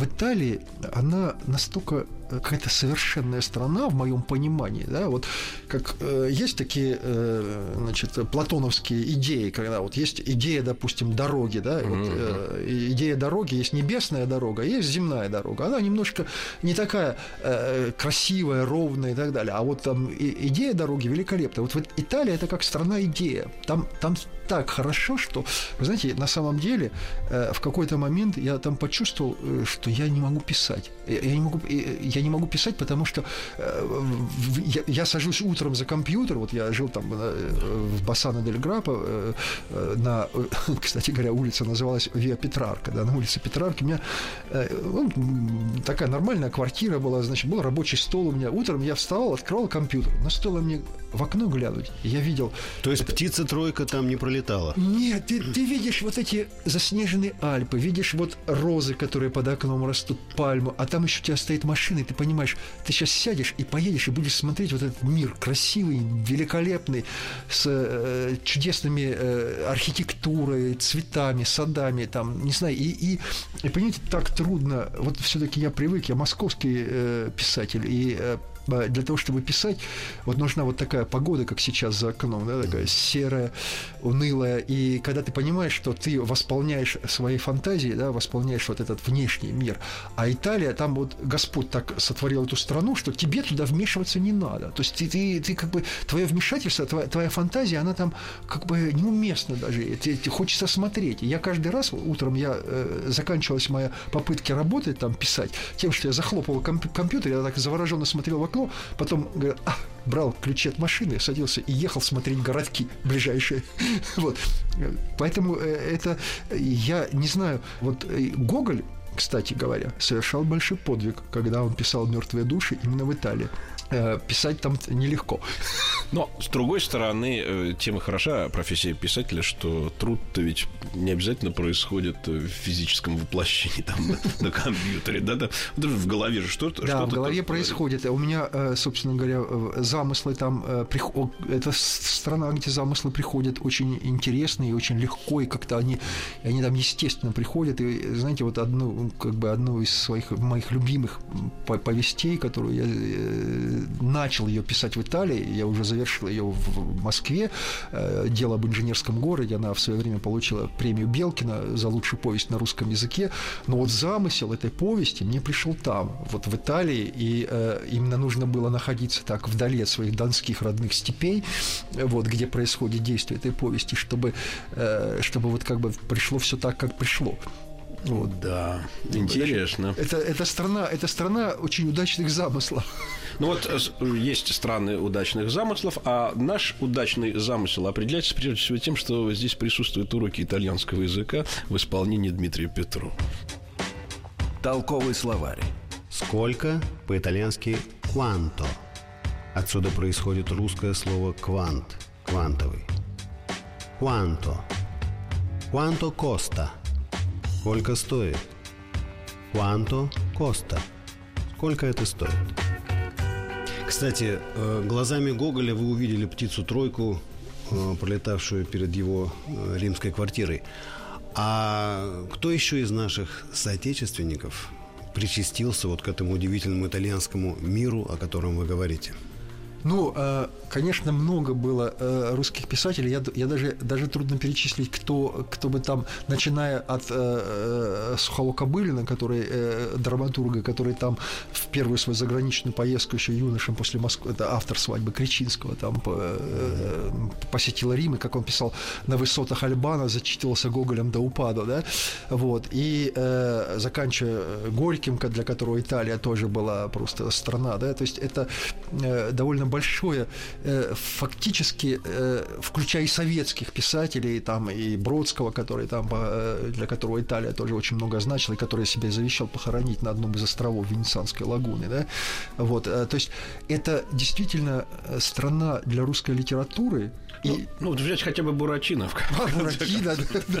[SPEAKER 3] в Италии она настолько какая-то совершенная страна в моем понимании, да, вот как э, есть такие, э, значит, платоновские идеи, когда вот есть идея, допустим, дороги, да, mm-hmm. вот, э, идея дороги есть небесная дорога, есть земная дорога, она немножко не такая э, красивая, ровная и так далее, а вот там и, идея дороги великолепная. Вот, вот Италия это как страна идея, там там так хорошо, что, вы знаете, на самом деле э, в какой-то момент я там почувствовал, э, что я не могу писать, я, не могу, я я не могу писать, потому что э, я, сажусь утром за компьютер, вот я жил там э, в Бассана дель Грапа, э, э, на, э, *laughs* кстати говоря, улица называлась Виа Петрарка, да, на улице Петрарки, у меня э, ну, такая нормальная квартира была, значит, был рабочий стол у меня, утром я встал, открывал компьютер, но стоило мне в окно глянуть, я видел...
[SPEAKER 2] То есть птица-тройка там не пролетала?
[SPEAKER 3] Нет, ты, ты видишь вот эти заснеженные Альпы, видишь вот розы, которые под окном растут, пальму, а там еще у тебя стоит машина, и ты понимаешь, ты сейчас сядешь и поедешь, и будешь смотреть вот этот мир красивый, великолепный, с э, чудесными э, архитектурой, цветами, садами, там, не знаю, и, и, и понимаете, так трудно, вот все-таки я привык, я московский э, писатель, и э, для того, чтобы писать, вот нужна вот такая погода, как сейчас за окном, да, такая серая, унылая, и когда ты понимаешь, что ты восполняешь свои фантазии, да, восполняешь вот этот внешний мир, а Италия, там вот Господь так сотворил эту страну, что тебе туда вмешиваться не надо, то есть ты, ты, ты как бы, твое вмешательство, твоя, твоя фантазия, она там как бы неуместна даже, тебе, тебе хочется смотреть, я каждый раз утром, я, э, заканчивалась моя попытки работать, там, писать, тем, что я захлопывал комп- компьютер, я так завороженно смотрел в окно, потом а, брал ключи от машины, садился и ехал смотреть городки ближайшие. *laughs* Вот. Поэтому э, это, я не знаю, вот э, Гоголь, кстати говоря, совершал большой подвиг, когда он писал «Мертвые души» именно в Италии. Э, писать там нелегко.
[SPEAKER 1] Но, с другой стороны, э, тем и хороша профессия писателя, что труд-то ведь не обязательно происходит в физическом воплощении там, на, на компьютере. Да, да, в голове же что-то.
[SPEAKER 3] Да,
[SPEAKER 1] что
[SPEAKER 3] в голове происходит. У меня, э, собственно говоря, замыслы там... Это страна, где замыслы приходят очень интересные и очень легко, и как-то они, они там естественно приходят. И, знаете, вот одну, как бы одну из своих моих любимых повестей, которую я начал ее писать в Италии, я уже завершил ее в Москве. Э, дело об инженерском городе, она в свое время получила премию Белкина за лучшую повесть на русском языке. Но вот замысел этой повести мне пришел там, вот в Италии, и э, именно нужно было находиться так вдали от своих донских родных степей, вот где происходит действие этой повести, чтобы, э, чтобы вот как бы пришло все так, как пришло.
[SPEAKER 1] Вот. Да, интересно.
[SPEAKER 3] Это, это, страна, это страна очень удачных замыслов.
[SPEAKER 1] Ну вот э, есть страны удачных замыслов, а наш удачный замысел определяется прежде всего тем, что здесь присутствуют уроки итальянского языка в исполнении Дмитрия Петру.
[SPEAKER 4] Толковый словарь.
[SPEAKER 2] Сколько по-итальянски «quanto». Отсюда происходит русское слово «квант», «квантовый». «Quanto». «Quanto costa» Сколько стоит? Quanto costa? Сколько это стоит? Кстати, э, глазами Гоголя вы увидели птицу-тройку, э, пролетавшую перед его э, римской квартирой. А кто еще из наших соотечественников причастился вот к этому удивительному итальянскому миру, о котором вы говорите?
[SPEAKER 3] Ну, конечно, много было э, русских писателей. Я, я даже, даже трудно перечислить, кто, кто бы там, начиная от э, э, Сухого Кобылина, который э, драматурга, который там в первую свою заграничную поездку еще юношем после Москвы, это автор свадьбы Кричинского, там э, посетил Рим, и, как он писал, на высотах Альбана зачитывался Гоголем до упаду, да, вот, и э, заканчивая Горьким, для которого Италия тоже была просто страна, да, то есть это э, довольно большое Э, фактически, э, включая и советских писателей, там, и Бродского, который там, э, для которого Италия тоже очень много значила, и который себе завещал похоронить на одном из островов Венецианской лагуны, да, вот, то есть это действительно страна для русской литературы,
[SPEAKER 1] и... Ну, ну, взять хотя бы Буратино.
[SPEAKER 3] А, Буратино, да, да.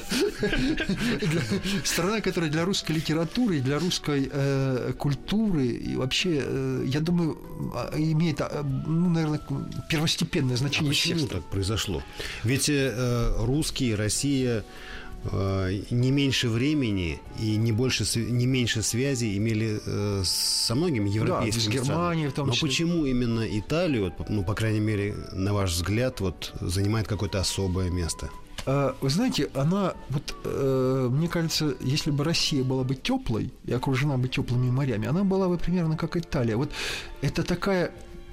[SPEAKER 3] Страна, которая для русской литературы, для русской э, культуры и вообще, э, я думаю, а, имеет, а, ну, наверное, первостепенное значение. А
[SPEAKER 2] почему так произошло? Ведь э, русские, Россия Э, не меньше времени и не, больше, не меньше связи имели э, со многими европейскими
[SPEAKER 3] да, с Германией в том
[SPEAKER 2] Но
[SPEAKER 3] числе.
[SPEAKER 2] почему именно Италию, ну, по крайней мере, на ваш взгляд, вот, занимает какое-то особое место?
[SPEAKER 3] А, вы знаете, она, вот, э, мне кажется, если бы Россия была бы теплой и окружена бы теплыми морями, она была бы примерно как Италия. Вот это такая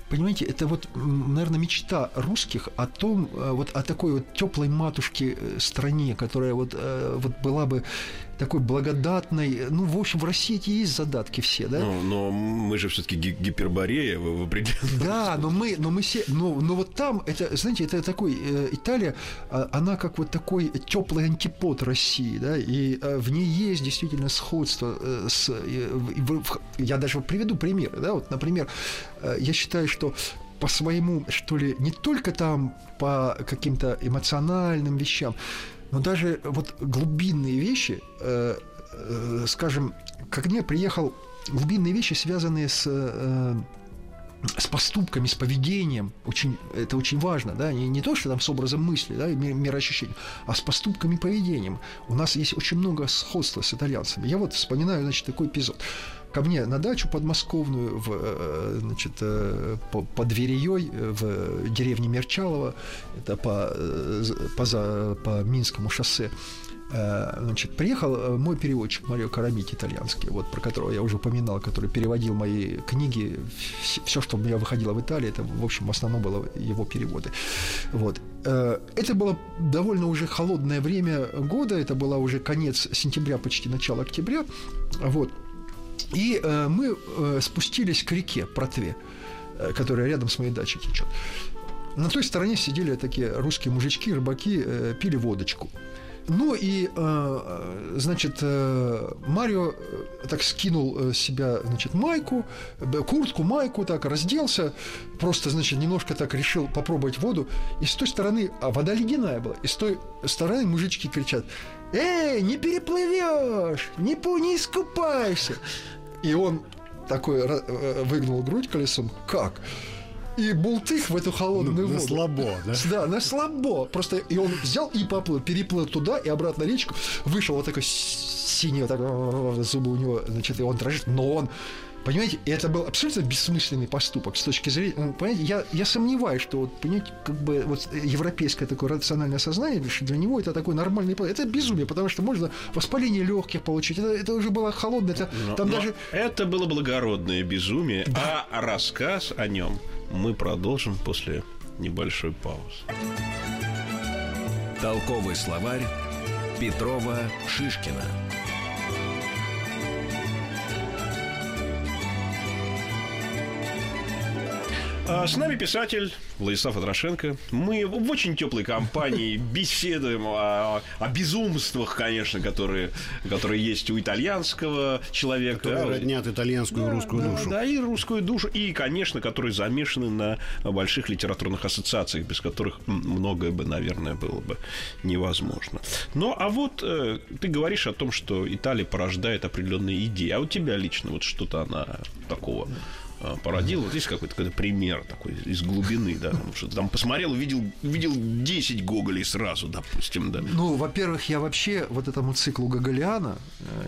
[SPEAKER 3] Понимаете, это вот, наверное, мечта русских о том, э, вот о такой вот теплой матушке э, стране, которая вот, э, вот была бы такой благодатной. Ну, в общем, в России эти есть задатки все, да?
[SPEAKER 1] Но, но мы же все-таки гиперборея в, в определенном
[SPEAKER 3] Да, но мы, но мы все, но, но вот там, это, знаете, это такой, э, Италия, а, она как вот такой теплый антипод России, да, и э, в ней есть действительно сходство э, с, э, в, я даже приведу примеры, да, вот, например, э, я считаю, что по своему, что ли, не только там по каким-то эмоциональным вещам, но даже вот глубинные вещи, э, э, скажем, ко мне приехал глубинные вещи, связанные с э, с поступками, с поведением, очень, это очень важно, да, не, не то, что там с образом мысли, да, мироощущения, а с поступками и поведением. У нас есть очень много сходства с итальянцами. Я вот вспоминаю, значит, такой эпизод. Ко мне на дачу подмосковную, в, э, значит, э, по, под Вереей, в деревне Мерчалово, это по, э, по, за, по Минскому шоссе, Э, значит, приехал э, мой переводчик Марио Карамити итальянский, вот про которого я уже упоминал, который переводил мои книги, все, что у меня выходило в Италии, это, в общем, в основном было его переводы. Вот. Э, это было довольно уже холодное время года, это было уже конец сентября, почти начало октября, вот. И мы спустились к реке Протве, которая рядом с моей дачей течет. На той стороне сидели такие русские мужички, рыбаки, пили водочку. Ну и, э, значит, э, Марио э, так скинул себя, значит, майку, куртку, майку, так разделся, просто, значит, немножко так решил попробовать воду. И с той стороны, а вода ледяная была, и с той стороны мужички кричат, «Эй, не переплывешь, не, не искупайся!» И он такой выгнул грудь колесом, как? и бултых в эту холодную ну, воду. На
[SPEAKER 2] слабо, да?
[SPEAKER 3] Да, на слабо. Просто и он взял и поплыл, переплыл туда и обратно речку, вышел вот такой синий, вот так, зубы у него, значит, и он дрожит, но он Понимаете, это был абсолютно бессмысленный поступок с точки зрения... Ну, понимаете, я, я сомневаюсь, что, вот, понимаете, как бы вот европейское такое рациональное сознание, для него это такой нормальный... Это безумие, потому что можно воспаление легких получить. Это, это уже было холодно. Это,
[SPEAKER 1] но, там но даже... это было благородное безумие, да. а рассказ о нем мы продолжим после небольшой паузы.
[SPEAKER 4] Толковый словарь Петрова Шишкина.
[SPEAKER 1] С нами писатель Владислав Атрошенко. Мы в очень теплой компании *laughs* беседуем о, о безумствах, конечно, которые, которые есть у итальянского человека.
[SPEAKER 2] Которые да, роднят итальянскую да, и русскую
[SPEAKER 1] да,
[SPEAKER 2] душу.
[SPEAKER 1] Да, и русскую душу. И, конечно, которые замешаны на больших литературных ассоциациях, без которых многое бы, наверное, было бы невозможно. Ну, а вот э, ты говоришь о том, что Италия порождает определенные идеи. А у тебя лично вот что-то она такого а, породил. Вот есть какой-то какой пример такой из глубины, да, что там посмотрел, увидел, увидел 10 Гоголей сразу, допустим, да.
[SPEAKER 3] Ну, во-первых, я вообще вот этому циклу Гоголиана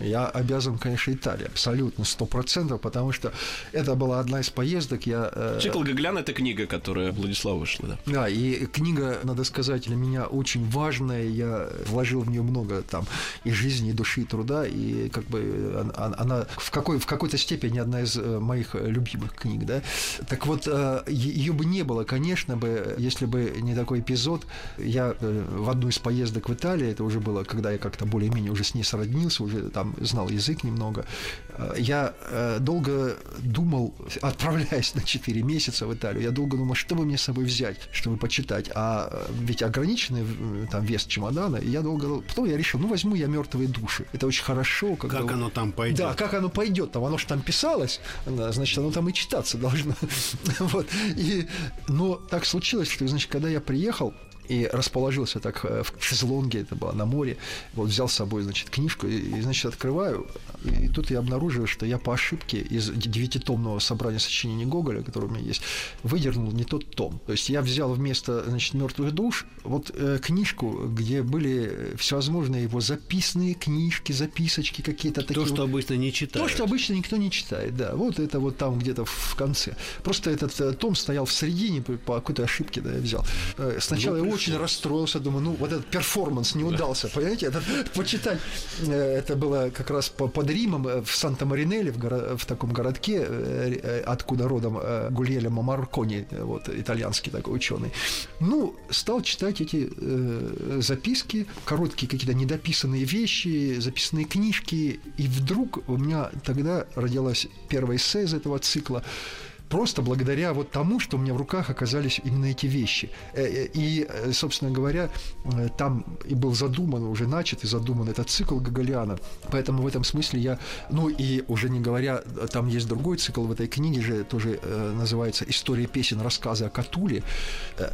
[SPEAKER 3] э, я обязан, конечно, Италии, абсолютно, сто процентов, потому что это была одна из поездок, я...
[SPEAKER 1] Э, Цикл Гоголиана – это книга, которая Владислав вышла, да.
[SPEAKER 3] Да, и книга, надо сказать, для меня очень важная, я вложил в нее много там и жизни, и души, и труда, и как бы она в, какой, в какой-то степени одна из э, моих любимых любимых книг, да. Так вот, э, ее бы не было, конечно бы, если бы не такой эпизод. Я э, в одну из поездок в Италию, это уже было, когда я как-то более-менее уже с ней сроднился, уже там знал язык немного, э, я долго думал, *laughs* отправляясь на 4 месяца в Италию, я долго думал, что бы мне с собой взять, чтобы почитать. А ведь ограниченный там вес чемодана, и я долго... Потом я решил, ну, возьму я мертвые души. Это очень хорошо.
[SPEAKER 2] Когда... Как оно там пойдет?
[SPEAKER 3] Да, как оно пойдет. Там оно же там писалось, значит, оно там и читаться должно. *laughs* вот. И, но так случилось, что, значит, когда я приехал, и расположился так э, в шезлонге, это было на море, вот взял с собой, значит, книжку, и, и значит, открываю, и тут я обнаруживаю, что я по ошибке из девятитомного собрания сочинений Гоголя, которое у меня есть, выдернул не тот том. То есть я взял вместо, значит, мертвых душ вот э, книжку, где были всевозможные его записанные книжки, записочки какие-то
[SPEAKER 2] такие. То, что вот, обычно не читают.
[SPEAKER 3] То, что обычно никто не читает, да. Вот это вот там где-то в конце. Просто этот э, том стоял в середине по какой-то ошибке, да, я взял. Э, сначала ну, очень расстроился, думаю, ну, вот этот перформанс не удался, понимаете, это, *laughs* почитать. Э, это было как раз под Римом, э, в Санта-Маринелле, в, горо, в таком городке, э, откуда родом Гульелемо Маркони, вот, итальянский такой ученый. Ну, стал читать эти э, записки, короткие какие-то недописанные вещи, записанные книжки, и вдруг у меня тогда родилась первая эссе из этого цикла, просто благодаря вот тому, что у меня в руках оказались именно эти вещи. Э, э, и, собственно говоря, там и был задуман, уже начат и задуман этот цикл Гоголиана. Поэтому в этом смысле я, ну и уже не говоря, там есть другой цикл в этой книге же, тоже называется «История песен, рассказы о Катуле».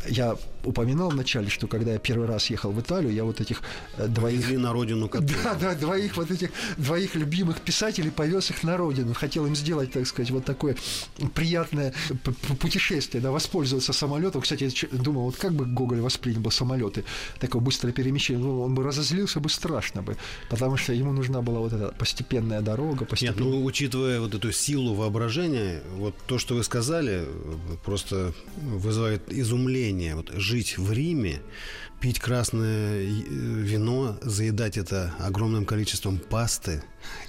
[SPEAKER 3] Я упоминал вначале, что когда я первый раз ехал в Италию, я вот этих двоих...
[SPEAKER 2] Повезли на родину *laughs* Катулы.
[SPEAKER 3] Да, да, двоих вот этих, двоих любимых писателей повез их на родину. Хотел им сделать, так сказать, вот такое приятное путешествие, да, воспользоваться самолетом. Кстати, я думал, вот как бы Гоголь воспринял бы самолеты, такое быстрое перемещение, ну, он бы разозлился бы страшно бы, потому что ему нужна была вот эта постепенная дорога. Постепенная...
[SPEAKER 2] Нет, ну, учитывая вот эту силу воображения, вот то, что вы сказали, просто вызывает изумление. Вот жить в Риме, пить красное э, вино, заедать это огромным количеством пасты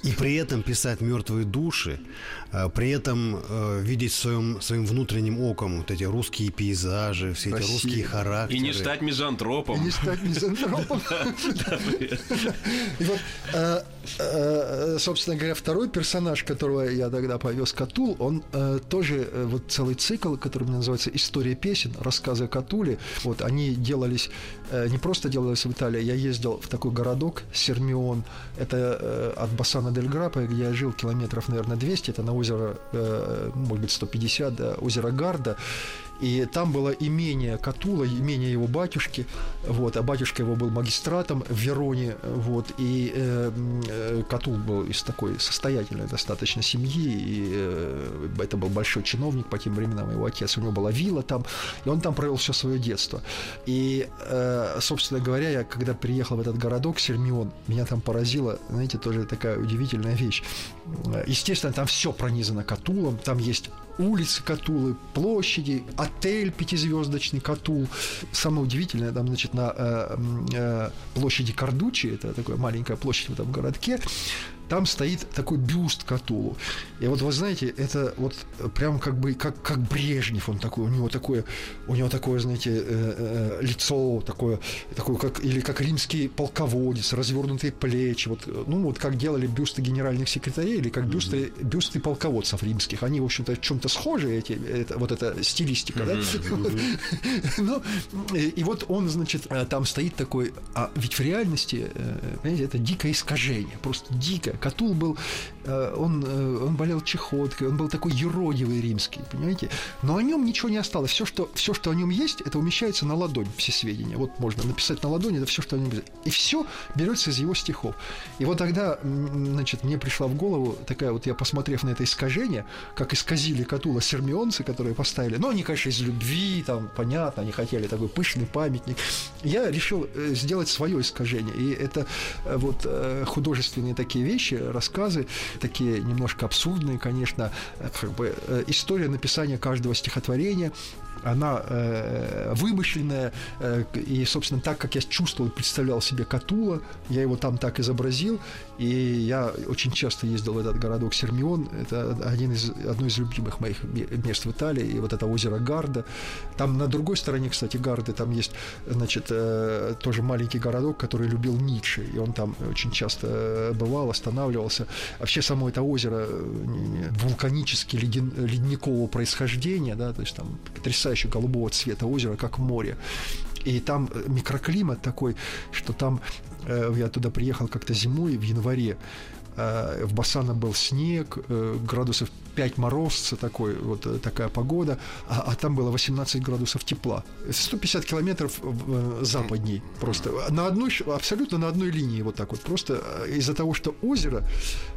[SPEAKER 2] и при этом писать мертвые души, при этом э, видеть своим, своим внутренним оком вот эти русские пейзажи, все эти русские характеры.
[SPEAKER 1] И не стать мизантропом.
[SPEAKER 3] И не стать мизантропом. *laughs* И вот, э, э, собственно говоря, второй персонаж, которого я тогда повез Катул, он тоже вот целый цикл, который у меня называется «История песен», рассказы о Катуле. Вот они делались, не просто делались в Италии, я ездил в такой городок Сермион, это от Бассана дель Грапа, где я жил километров, наверное, 200, это на озеро, э, может быть, 150, да, озеро Гарда. И там было имение Катула, имение его батюшки, вот, а батюшка его был магистратом в Вероне, вот, и э, э, Катул был из такой состоятельной достаточно семьи, и э, это был большой чиновник по тем временам, его отец, у него была вилла там, и он там провел все свое детство. И, э, собственно говоря, я когда приехал в этот городок, Сермион, меня там поразило, знаете, тоже такая удивительная вещь. Естественно, там все пронизано Катулом, там есть улицы Катулы, площади, отель пятизвездочный Катул. Самое удивительное, там, значит, на э, э, площади Кардучи, это такая маленькая площадь в этом городке, там стоит такой бюст Катулу. И вот вы знаете, это вот прям как бы как, как Брежнев, он такой, у него такое, у него такое, знаете, э, э, лицо такое, такое как, или как римский полководец, развернутые плечи, вот, ну вот как делали бюсты генеральных секретарей, или как бюсты, mm-hmm. бюсты полководцев римских. Они, в общем-то, в чем-то схожи, эти, это, вот эта стилистика, mm-hmm. да? *laughs* Ну, и вот он, значит, э, там стоит такой, а ведь в реальности, понимаете, это дикое искажение, просто дикое Катул был, э, он, э, он болел чехоткой, он был такой юродивый римский, понимаете? Но о нем ничего не осталось. Все, что, все, что о нем есть, это умещается на ладонь, все сведения. Вот можно написать на ладони, это все, что о нем есть. И все берется из его стихов. И вот тогда, значит, мне пришла в голову такая вот, я посмотрев на это искажение, как исказили Катула сермионцы, которые поставили, ну, они, конечно, из любви, там, понятно, они хотели такой пышный памятник. Я решил э, сделать свое искажение. И это вот художественные такие вещи, вещи, рассказы, такие немножко абсурдные, конечно, как бы э, история написания каждого стихотворения, она э, вымышленная, э, и, собственно, так, как я чувствовал, представлял себе Катула, я его там так изобразил, и я очень часто ездил в этот городок Сермион, это один из, одно из любимых моих мест в Италии, и вот это озеро Гарда. Там на другой стороне, кстати, Гарды, там есть, значит, э, тоже маленький городок, который любил Ницше, и он там очень часто бывал, останавливался. Вообще само это озеро э, вулканически леден, ледникового происхождения, да, то есть там потрясающе голубого цвета озеро, как море. И там э, микроклимат такой, что там Э, я туда приехал как-то зимой в январе. Э, в Бассана был снег, э, градусов 5 морозца такой, вот такая погода, а, а там было 18 градусов тепла. 150 километров западней просто. На одной, абсолютно на одной линии вот так вот. Просто из-за того, что озеро,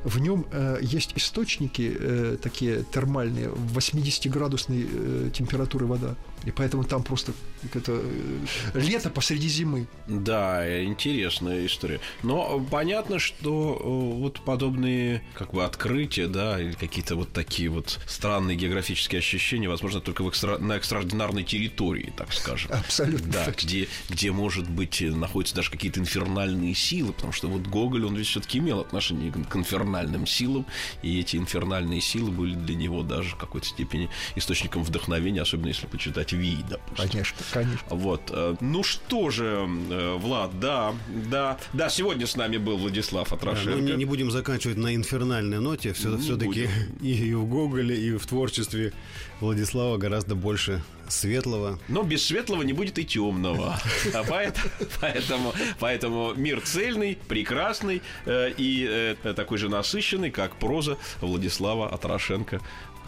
[SPEAKER 3] в нем есть источники такие термальные, 80-градусной температуры вода. И поэтому там просто это э, лето посреди зимы.
[SPEAKER 1] Да, интересная история. Но понятно, что э, вот подобные как бы открытия, да, или какие-то вот такие вот странные географические ощущения, возможно, только в экстра... на экстраординарной территории, так скажем.
[SPEAKER 3] Абсолютно.
[SPEAKER 1] Да, где, где, может быть, находятся даже какие-то инфернальные силы, потому что вот Гоголь, он ведь все-таки имел отношение к инфернальным силам, и эти инфернальные силы были для него даже в какой-то степени источником вдохновения, особенно если почитать читать Ви, допустим.
[SPEAKER 3] Конечно, конечно.
[SPEAKER 1] Вот. Э, ну что же, э, Влад, да, да, Да, да, сегодня с нами был Владислав
[SPEAKER 2] Да,
[SPEAKER 1] Атрошенко.
[SPEAKER 2] ну, не, не будем заканчивать на инфернальной ноте. Все, все-таки и, и в Гоголе, и в творчестве Владислава гораздо больше светлого.
[SPEAKER 1] Но без светлого не будет и темного. *laughs* А поэт- поэтому, поэтому мир цельный, прекрасный э, и э, такой же насыщенный, как проза Владислава Атрошенко.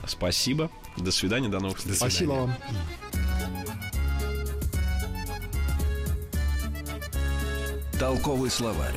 [SPEAKER 1] Спасибо. До свидания, до новых встреч.
[SPEAKER 3] Спасибо вам.
[SPEAKER 4] Толковый словарь.